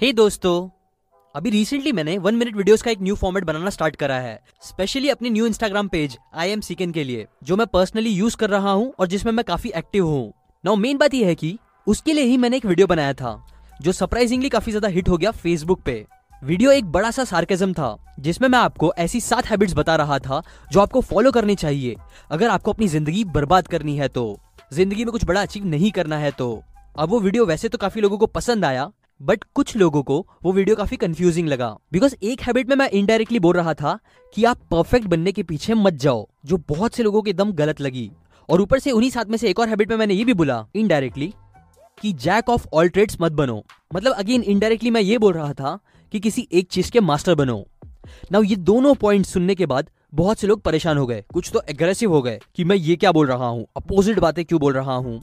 हे hey दोस्तों, अभी recently मैंने वन मिनट वीडियोस का एक न्यू फॉर्मेट बनाना स्टार्ट करा है स्पेशली अपने new Instagram page I am सीकन के लिए, जो मैं पर्सनली यूज़ कर रहा हूँ और जिसमें मैं काफ़ी एक्टिव हूँ। नाउ मेन बात यह है कि उसके लिए ही मैंने एक वीडियो बनाया था, जो सरप्राइजिंगली काफ़ी ज़्यादा हिट हो गया फेसबुक पे। वीडियो एक बड़ा सा सार्केजम था, जिसमें मैं आपको ऐसी सात हैबिट्स बता रहा था, जो आपको फॉलो करनी चाहिए, अगर आपको अपनी ज़िंदगी बर्बाद करनी है तो। ज़िंदगी में कुछ बड़ा अचीव नहीं करना है तो। अब वो वीडियो वैसे तो काफ़ी लोगों को पसंद आया बट कुछ लोगों को वो वीडियो काफ़ी कंफ्यूजिंग लगा। बिकॉज़ एक हैबिट में मैं इनडायरेक्टली बोल रहा था कि आप परफेक्ट बनने के पीछे मत जाओ, जो बहुत से लोगों के दम गलत लगी। और ऊपर से उन्हीं साथ में से एक और हैबिट में मैंने ये भी बोला इनडायरेक्टली कि जैक ऑफ़ ऑल ट्रेड्स मत बनो। मतलब अगेन इनडायरेक्टली मैं ये बोल रहा था कि किसी एक चीज़ के मास्टर बनो। नाउ ये दोनों पॉइंट सुनने के बाद बहुत से लोग परेशान हो गए। कुछ तो एग्रेसिव हो गए कि मैं ये क्या बोल रहा हूँ? अपोजिट बातें क्यों बोल रहा हूँ?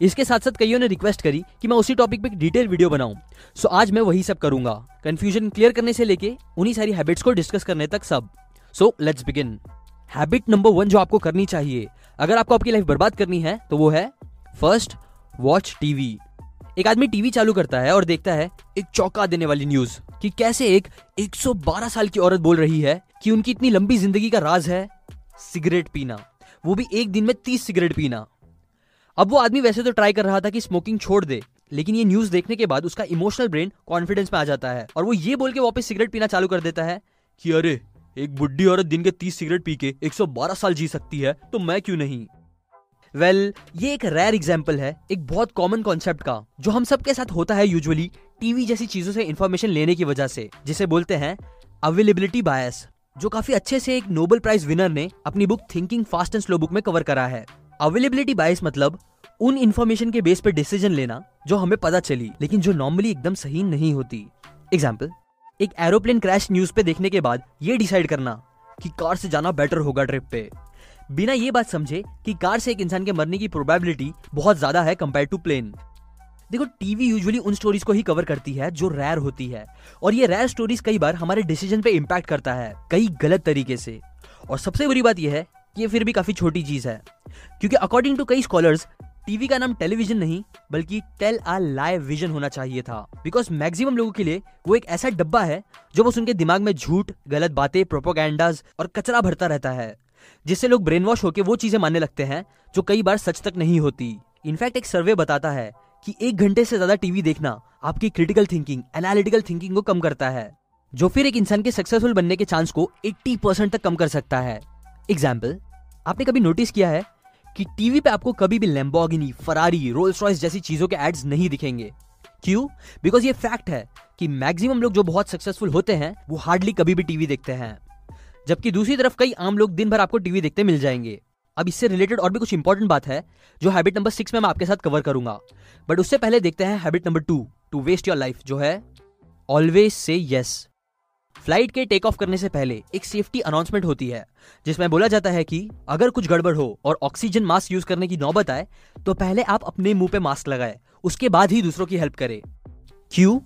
इसके साथ साथ कईयों ने रिक्वेस्ट करी कि मैं उसी टॉपिक पे डिटेल वीडियो बनाऊँ। सो आज मैं वही सब करूँगा। कंफ्यूजन क्लियर करने से लेके उन्हीं सारी हैबिट्स को डिस्कस करने तक सब। So let's begin habit number one जो आपको करनी चाहिए, अगर आपको आपकी लाइफ बर्बाद करनी है तो वो है फ़र्स्ट वॉच टीवी एक आदमी टीवी चालू करता है और देखता है एक चौंका देने वाली न्यूज़ कि कैसे एक 112 साल की औरत बोल रही है कि उनकी इतनी लंबी ज़िंदगी का राज है, सिगरेट पीना। वो भी एक दिन में 30 सिगरेट पीना। अब वो आदमी वैसे तो ट्राई कर रहा था कि स्मोकिंग छोड़ दे लेकिन ये न्यूज़ देखने के बाद उसका इमोशनल ब्रेन कॉन्फिडेंस में आ जाता है और वो ये बोल के वापस सिगरेट पीना चालू कर देता है कि अरे एक बुढ़ी औरत दिन के तीस सिगरेट पी के 112 साल जी सकती है तो मैं क्यों नहीं? वेल well, ये एक रेयर एग्ज़ाम्पल है एक बहुत कॉमन कॉन्सेप्ट का जो हम सबके साथ होता है यूजुअली टीवी जैसी चीज़ों से इन्फॉर्मेशन लेने की वजह से जिसे बोलते हैं अवेलेबिलिटी बायस जो काफ़ी अच्छे से एक नोबल प्राइज विनर ने अपनी book thinking fast and slow book में कवर करा है। अवेलेबिलिटी बायस मतलब उन इंफॉर्मेशन के बेस पर डिसीज़न लेना जो हमें पता चली, लेकिन जो नॉर्मली एकदम सही नहीं होती। एग्ज़ाम्पल एक एरोप्लेन क्रैश न्यूज़ पे देखने के बाद ये डिसाइड करना कि कार से जाना बेटर होगा ट्रिप पे। बिना ये बात समझे कि कार से एक इंसान के मरने की प्रोबेबिलिटी बहुत ज़्यादा है कंपेयर टू प्लेन देखो टीवी यूजुअली उन स्टोरीज को ही कवर करती है जो रेयर होती है। और ये रेयर स्टोरीज कई बार हमारे डिसीज़न पे इम्पैक्ट करता है, कई गलत तरीके से। और सबसे बुरी बात यह है ये फिर भी काफ़ी छोटी चीज़ है। क्योंकि अकॉर्डिंग टू कई स्कॉलर्स टीवी का नाम टेलीविज़न नहीं, बल्कि टेल आ लाइव विजन होना चाहिए था। बिकॉज़ मैक्सिमम लोगों के लिए वो एक ऐसा डब्बा है, जो बस उनके दिमाग में झूठ, गलत बातें प्रोपोगैंडाज और कचरा भरता रहता है, जिससे लोग ब्रेन वॉश होकर वो चीज़ें मानने लगते हैं, जो कई बार सच तक नहीं होती। इनफैक्ट एक सर्वे बताता है कि एक घंटे से ज़्यादा टीवी देखना आपकी क्रिटिकल थिंकिंग एनालिटिकल थिंकिंग को कम करता है, जो फिर एक इंसान के सक्सेसफुल बनने के चांस को 80 परसेंट तक कम कर सकता है। एग्ज़ाम्पल आपने कभी नोटिस किया है कि टीवी पे आपको कभी भी लेम्बोगिनी फरारी रोल्स रॉयस जैसी चीज़ों के एड्स नहीं दिखेंगे। क्यों? बिकॉज़ ये फैक्ट है कि मैक्सिमम लोग जो बहुत सक्सेसफुल होते हैं, वो हार्डली कभी भी टीवी देखते हैं। जबकि दूसरी तरफ़ कई आम लोग दिन भर आपको टीवी देखते मिल जाएँगे। अब इससे रिलेटेड और भी कुछ इंपॉर्टेंट बात है, जो हैबिट नंबर सिक्स में मैं आपके साथ कवर करूँगा। बट उससे पहले देखते हैं habit number two to waste your life जो है ऑलवेज से यस फ़्लाइट के टेक ऑफ़ करने से पहले एक सेफ्टी अनाउंसमेंट होती है, जिसमें बोला जाता है कि अगर कुछ गड़बड़ हो और ऑक्सीजन मास्क यूज़ करने की नौबत आए तो पहले आप अपने मुँह पे मास्क लगाए, उसके बाद ही दूसरों की हेल्प करें। क्यों?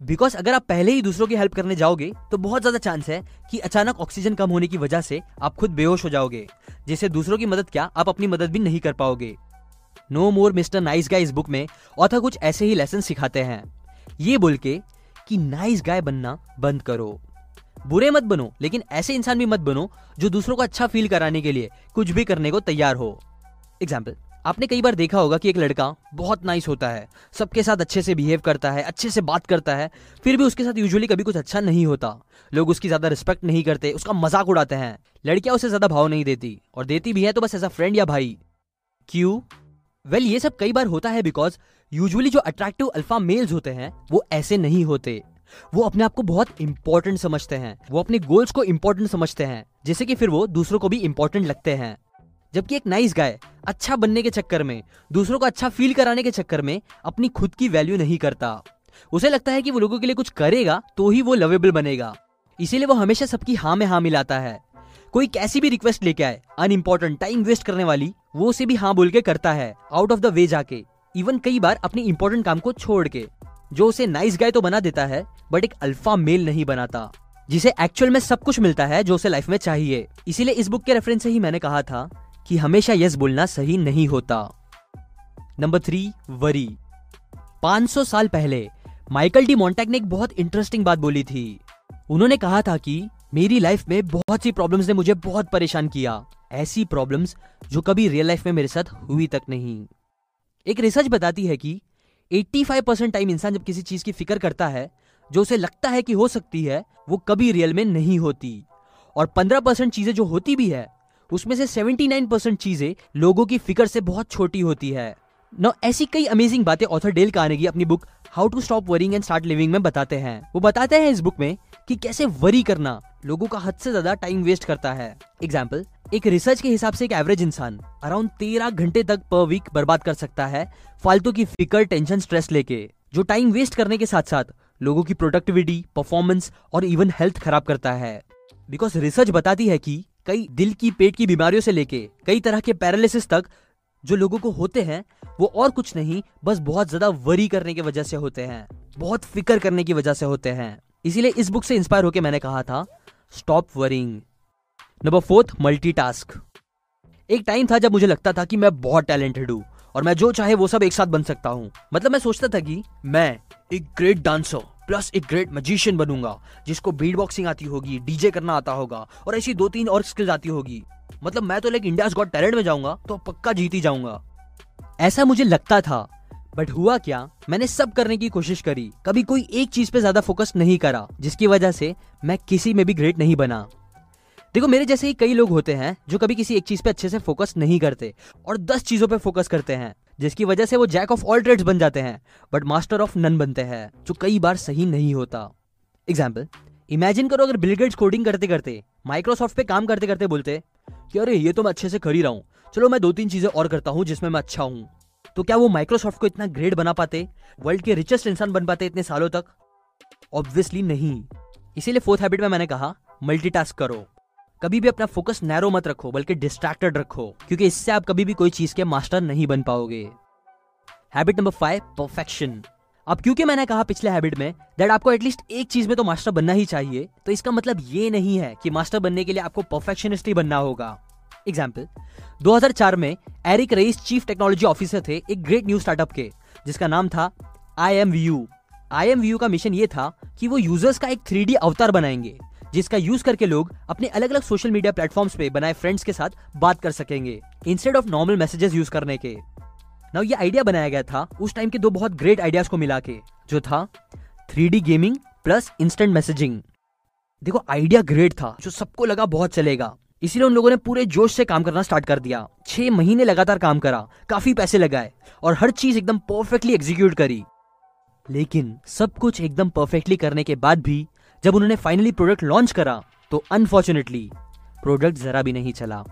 बिकॉज़ अगर आप पहले ही दूसरों की हेल्प करने जाओगे तो बहुत ज़्यादा चांस है कि अचानक ऑक्सीजन कम होने की वजह से आप खुद बेहोश हो जाओगे, जिससे दूसरों की मदद क्या आप अपनी मदद भी नहीं कर पाओगे। No more Mister nice guy इस बुक में ऑथर कुछ ऐसे ही लेसन सिखाते हैं। ये बोल के कि नाइस गाय बनना बंद करो। बुरे मत बनो लेकिन ऐसे इंसान भी मत बनो जो दूसरों को अच्छा फील कराने के लिए कुछ भी करने को तैयार हो। एग्ज़ाम्पल आपने कई बार देखा होगा कि एक लड़का बहुत नाइस होता है सबके साथ अच्छे से बिहेव करता है अच्छे से बात करता है फिर भी उसके साथ यूजुअली कभी कुछ अच्छा नहीं होता। लोग उसकी ज़्यादा रिस्पेक्ट नहीं करते उसका मज़ाक उड़ाते हैं। लड़कियाँ उसे ज़्यादा भाव नहीं देती और देती भी है तो बस ऐसा फ्रेंड या भाई। क्यों वेल well, ये सब कई बार होता है बिकॉज़ यूजुअली जो अट्रैक्टिव अल्फ़ा मेल्स होते हैं वो ऐसे नहीं होते। वो अपने आप को बहुत इंपॉर्टेंट समझते हैं। वो अपने गोल्स को इंपॉर्टेंट समझते हैं। जिससे कि फिर वो दूसरों को भी इंपॉर्टेंट लगते हैं। जबकि एक नाइस गाय अच्छा बनने के चक्कर में, दूसरों को अच्छा फील कराने के चक्कर में अपनी खुद की वैल्यू नहीं करता। उसे लगता है कि वो लोगों के लिए कुछ करेगा तो ही वो लवेबल बनेगा। इसीलिए वो हमेशा सबकी हाँ में हाँ मिलाता है। कोई कैसी भी रिक्वेस्ट लेके आए अनइम्पोर्टेंट टाइम वेस्ट करने वाली, वो उसे भी हाँ बोल के करता है आउट ऑफ़ द वे जाके। इवन कई बार अपने इंपॉर्टेंट काम को छोड़ के। जो उसे नाइस गाय तो बना देता है बट एक अल्फ़ा मेल नहीं बनाता, जिसे एक्चुअल में सब कुछ मिलता है जो उसे लाइफ में चाहिए। इसीलिए इस बुक के रेफरेंस से ही मैंने कहा था कि हमेशा यस बोलना सही नहीं होता। नंबर थ्री वरी 500 साल पहले माइकल डी मॉन्टेक ने एक बहुत इंटरेस्टिंग बात बोली थी। उन्होंने कहा था कि, मेरी लाइफ में बहुत सी प्रॉब्लम्स ने मुझे बहुत परेशान किया। ऐसी प्रॉब्लम्स जो कभी रियल लाइफ में मेरे साथ हुई तक नहीं. एक रिसर्च बताती है कि 85 परसेंट टाइम इंसान जब किसी चीज़ की फ़िक्र करता है, जो उसे लगता है कि हो सकती है, वो कभी रियल में नहीं होती। और 15 परसेंट चीज़ें जो होती भी है, उसमें से 79 परसेंट चीज़ें लोगों की फ़िक्र से बहुत छोटी होती है। न ऐसी कई अमेजिंग बातें ऑथर डेल कार्नेगी अपनी book how to stop worrying and start living में बताते हैं। वो बताते हैं इस बुक में कि कैसे वरी करना लोगों का हद से ज़्यादा टाइम वेस्ट करता है। एग्ज़ाम्पल एक रिसर्च के हिसाब से एक एवरेज इंसान अराउंड तेरह घंटे तक पर वीक बर्बाद कर सकता है फालतू की फिकर टेंशन स्ट्रेस लेके, जो टाइम वेस्ट करने के साथ साथ लोगों की प्रोडक्टिविटी परफॉर्मेंस और इवन हेल्थ खराब करता है। बिकॉज़ रिसर्च बताती है कि कई दिल की, पेट की बीमारियों से लेके कई तरह के पैरालिसिस तक जो लोगों को होते हैं, वो और कुछ नहीं, बस बहुत ज़्यादा वरी करने की वजह से होते हैं। बहुत फ़िक्र करने की वजह से होते हैं। इसीलिए इस बुक से इंस्पायर होकर मैंने कहा था stop worrying number fourth multitask एक टाइम था जब मुझे लगता था कि मैं बहुत टैलेंटेड हूँ और मैं जो चाहे वो सब एक साथ बन सकता हूँ। मतलब मैं सोचता था कि मैं एक ग्रेट डांसर प्लस एक ग्रेट मजिशियन बनूँगा, जिसको बीट बॉक्सिंग आती होगी डीजे करना आता होगा और ऐसी दो तीन और स्किल्स आती होगी। मतलब मैं तो लाइक इंडिया गॉड टैलेंट में जाऊँगा तो पक्का जीत ही जाऊँगा। ऐसा मुझे लगता था बट हुआ क्या? मैंने सब करने की कोशिश करी, कभी कोई एक चीज़ पे ज़्यादा फोकस नहीं करा, जिसकी वजह से मैं किसी में भी ग्रेट नहीं बना। देखो, मेरे जैसे ही कई लोग होते हैं जो कभी किसी एक चीज़ पे अच्छे से फोकस नहीं करते और दस चीज़ों पे फोकस करते हैं, जिसकी वजह से वो जैक ऑफ़ ऑल ट्रेड्स बन जाते हैं बट मास्टर ऑफ़ नन बनते हैं, जो कई बार सही नहीं होता। एग्ज़ाम्पल इमेजिन करो अगर बिलगेट्स कोडिंग करते करते माइक्रोसॉफ्ट पे काम करते करते बोलते, कि अरे, ये तो मैं अच्छे से कर ही रहा हूँ, चलो मैं दो तीन चीज़ें और करता हूँ जिसमें मैं अच्छा हूँ। तो क्या वो माइक्रोसॉफ्ट को इतना ग्रेड बना पाते? वर्ल्ड के रिचेस्ट इंसान बन पाते इतने सालों तक? ऑब्वियसली नहीं। इसीलिए फोर्थ हैबिट में मैंने कहा मल्टीटास्क करो। कभी भी अपना फोकस नैरो मत रखो, बल्कि डिस्ट्रैक्टेड रखो, क्योंकि इससे आप कभी भी कोई चीज़ के मास्टर नहीं बन पाओगे। हैबिट नंबर फाइव परफेक्शन अब क्योंकि मैंने कहा पिछले हैबिट में दैट आपको एटलीस्ट एक चीज़ में तो मास्टर बनना ही चाहिए तो इसका मतलब ये नहीं है कि मास्टर बनने के लिए आपको परफेक्शनिस्ट ही बनना होगा। एग्ज़ाम्पल 2004 में Eric Ries chief technology officer थे एक ग्रेट न्यू स्टार्टअप के, जिसका नाम था I M V U I M V mission ये था कि वो यूज़र्स का एक थ्री अवतार बनाएँगे। जिसका यूज़ करके लोग अपने अलग अलग सोशल मीडिया प्लेटफॉर्म्स पे बनाए फ्रेंड्स के साथ बात कर सकेंगे instead of normal messages use करने के। नाउ ये आइडिया बनाया गया था उस टाइम के दो बहुत ग्रेट आइडियाज़ को मिला के, जो था three gaming plus instant messaging देखो आइडिया ग्रेट था, जो सबको लगा बहुत चलेगा। इसीलिए उन लोगों ने पूरे जोश से काम करना स्टार्ट कर दिया। छह महीने लगातार काम करा, काफ़ी पैसे लगाए और हर चीज़ एकदम परफेक्टली एग्जीक्यूट करी। लेकिन सब कुछ एकदम परफेक्टली करने के बाद भी जब उन्होंने फाइनली प्रोडक्ट लॉन्च करा तो अनफॉर्चुनेटली प्रोडक्ट जरा भी नहीं चला।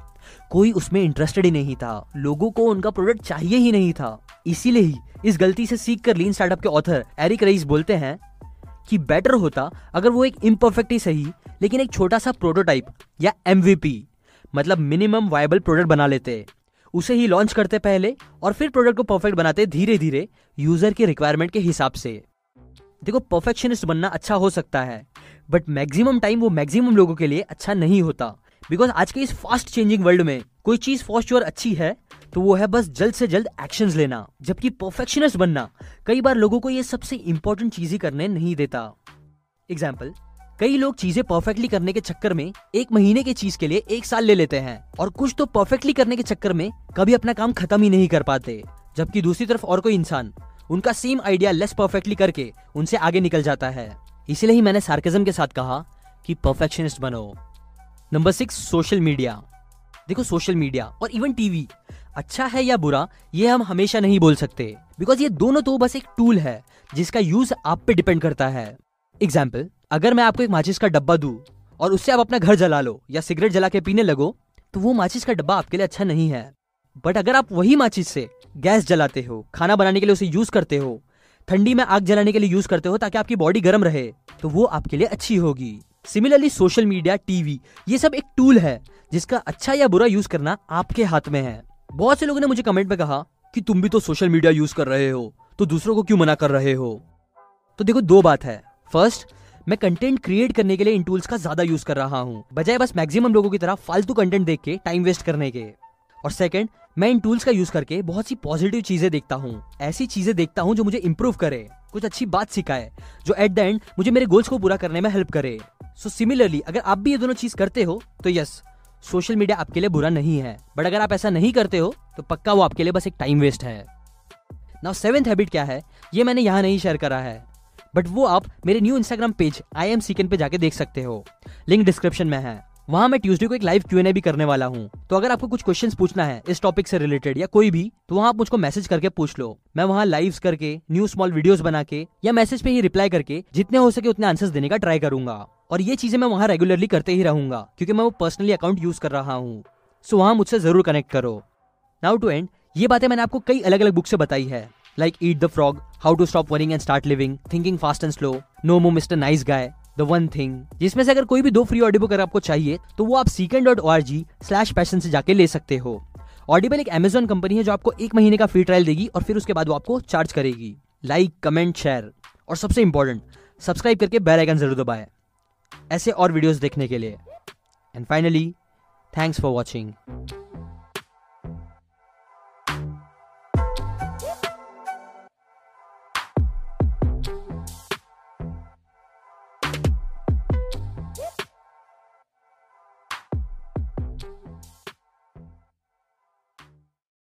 कोई उसमें इंटरेस्टेड ही नहीं था। लोगों को उनका प्रोडक्ट चाहिए ही नहीं था। इसीलिए ही इस गलती से सीख कर लीन स्टार्टअप के ऑथर एरिक रईस बोलते हैं कि बेटर होता अगर वो एक इम्परफेक्ट ही सही, लेकिन एक छोटा सा प्रोटोटाइप या एमवीपी मतलब मिनिमम वायबल प्रोडक्ट बना लेते। उसे ही लॉन्च करते पहले और फिर प्रोडक्ट को परफेक्ट बनाते धीरे धीरे यूज़र के रिक्वायरमेंट के हिसाब से। देखो परफेक्शनिस्ट बनना अच्छा हो सकता है बट मैक्सिमम टाइम वो मैक्सिमम लोगों के लिए अच्छा नहीं होता। बिकॉज़ आज के इस फास्ट चेंजिंग वर्ल्ड में कोई चीज़ फॉर श्योर अच्छी है तो वो है बस जल्द से जल्द एक्शन लेना, जबकि परफेक्शनिस्ट बनना कई बार लोगों को ये सबसे इंपॉर्टेंट चीज़ ही करने नहीं देता। एग्ज़ाम्पल कई लोग चीज़ें परफेक्टली करने के चक्कर में एक महीने की चीज़ के लिए एक साल ले लेते हैं, और कुछ तो परफेक्टली करने के चक्कर में कभी अपना काम खत्म ही नहीं कर पाते, जबकि दूसरी तरफ़ और कोई इंसान उनका सेम आइडिया लेस परफेक्टली करके उनसे आगे निकल जाता है। इसीलिए ही मैंने सार्केजम के साथ कहा कि परफेक्शनिस्ट बनो। नंबर सिक्स सोशल मीडिया देखो सोशल मीडिया और इवन टीवी अच्छा है या बुरा, ये हम हमेशा नहीं बोल सकते। बिकॉज़ ये दोनों तो बस एक टूल है, जिसका यूज़ आप पे डिपेंड करता है। एग्ज़ाम्पल अगर मैं आपको एक माचिस का डब्बा दू और उससे आप अपना घर जला लो या सिगरेट जला के पीने लगो तो वो माचिस का डब्बा आपके लिए अच्छा नहीं है। बट अगर आप वही माचिस से गैस जलाते हो, खाना बनाने के लिए उसे यूज़ करते हो, ठंडी में आग जलाने के लिए यूज़ करते हो ताकि आपकी बॉडी गर्म रहे तो वो आपके लिए अच्छी होगी। सिमिलरली सोशल मीडिया टीवी ये सब एक टूल है, जिसका अच्छा या बुरा यूज़ करना आपके हाथ में है। बहुत से लोगों ने मुझे कमेंट में कहा कि तुम भी तो सोशल मीडिया यूज़ कर रहे हो तो दूसरों को क्यों मना कर रहे हो? तो देखो, दो बात है। फ़र्स्ट मैं कंटेंट क्रिएट करने के लिए इन टूल्स का ज़्यादा यूज़ कर रहा हूँ। बजाय बस मैक्सिमम लोगों की तरह फालतू कंटेंट देख के टाइम वेस्ट करने के। और सेकंड मैं इन टूल्स का यूज़ करके बहुत सी पॉजिटिव चीज़ें देखता हूँ। ऐसी चीज़ें देखता हूँ जो मुझे इंप्रूव करे कुछ अच्छी बात सिखाए जो एट द एंड मुझे मेरे गोल्स को पूरा करने में हेल्प करे। सो so, सिमिलरली अगर आप भी ये दोनों चीज़ करते हो तो यस सोशल मीडिया आपके लिए बुरा नहीं है। बट अगर आप ऐसा नहीं करते हो तो पक्का वो आपके लिए बस एक टाइम वेस्ट है। नाउ सेवेंथ हैबिट क्या है? ये मैंने यहाँ नहीं शेयर करा है। बट वो आप मेरे new Instagram page I am सीकन पे जाके देख सकते हो। लिंक डिस्क्रिप्शन में है। वहाँ मैं ट्यूसडे को एक लाइव क्यू भी करने वाला हूँ। तो अगर आपको कुछ क्वेश्चंस पूछना है इस टॉपिक से रिलेटेड या कोई भी तो वहाँ आप मुझको मैसेज करके पूछ लो। मैं वहाँ लाइव करके न्यू स्मॉल वीडियोस बना के या मैसेज पे ही रिप्लाई करके जितने हो सके उतने आंसर्स देने का ट्राई करूँगा। और ये चीज़ें मैं वहाँ रेगुलरली करते ही रहूँगा, क्योंकि मैं वो पर्सनली अकाउंट यूज़ कर रहा हूँ। सो वहाँ मुझसे ज़रूर कनेक्ट करो। नाउ टू एंड ये बातें मैंने आपको कई अलग अलग बुक से बताई है। Like eat the frog how to stop worrying and start living thinking fast and slow no more mister nice guy the one thing जिसमें से अगर कोई भी दो फ्री ऑडियो बुक अगर आपको चाहिए तो वो आप सीकेंड dot O R G slash passion से जाके ले सकते हो। ऑडिबल एक अमेजोन कंपनी है जो आपको एक महीने का फ्री ट्रायल देगी और फिर उसके बाद वो आपको चार्ज करेगी। लाइक कमेंट शेयर और सबसे इंपॉर्टेंट सब्सक्राइब करके बेल आइकन ज़रूर दबाए। ऐसे और वीडियोस देखने के लिए। And finally thanks for watching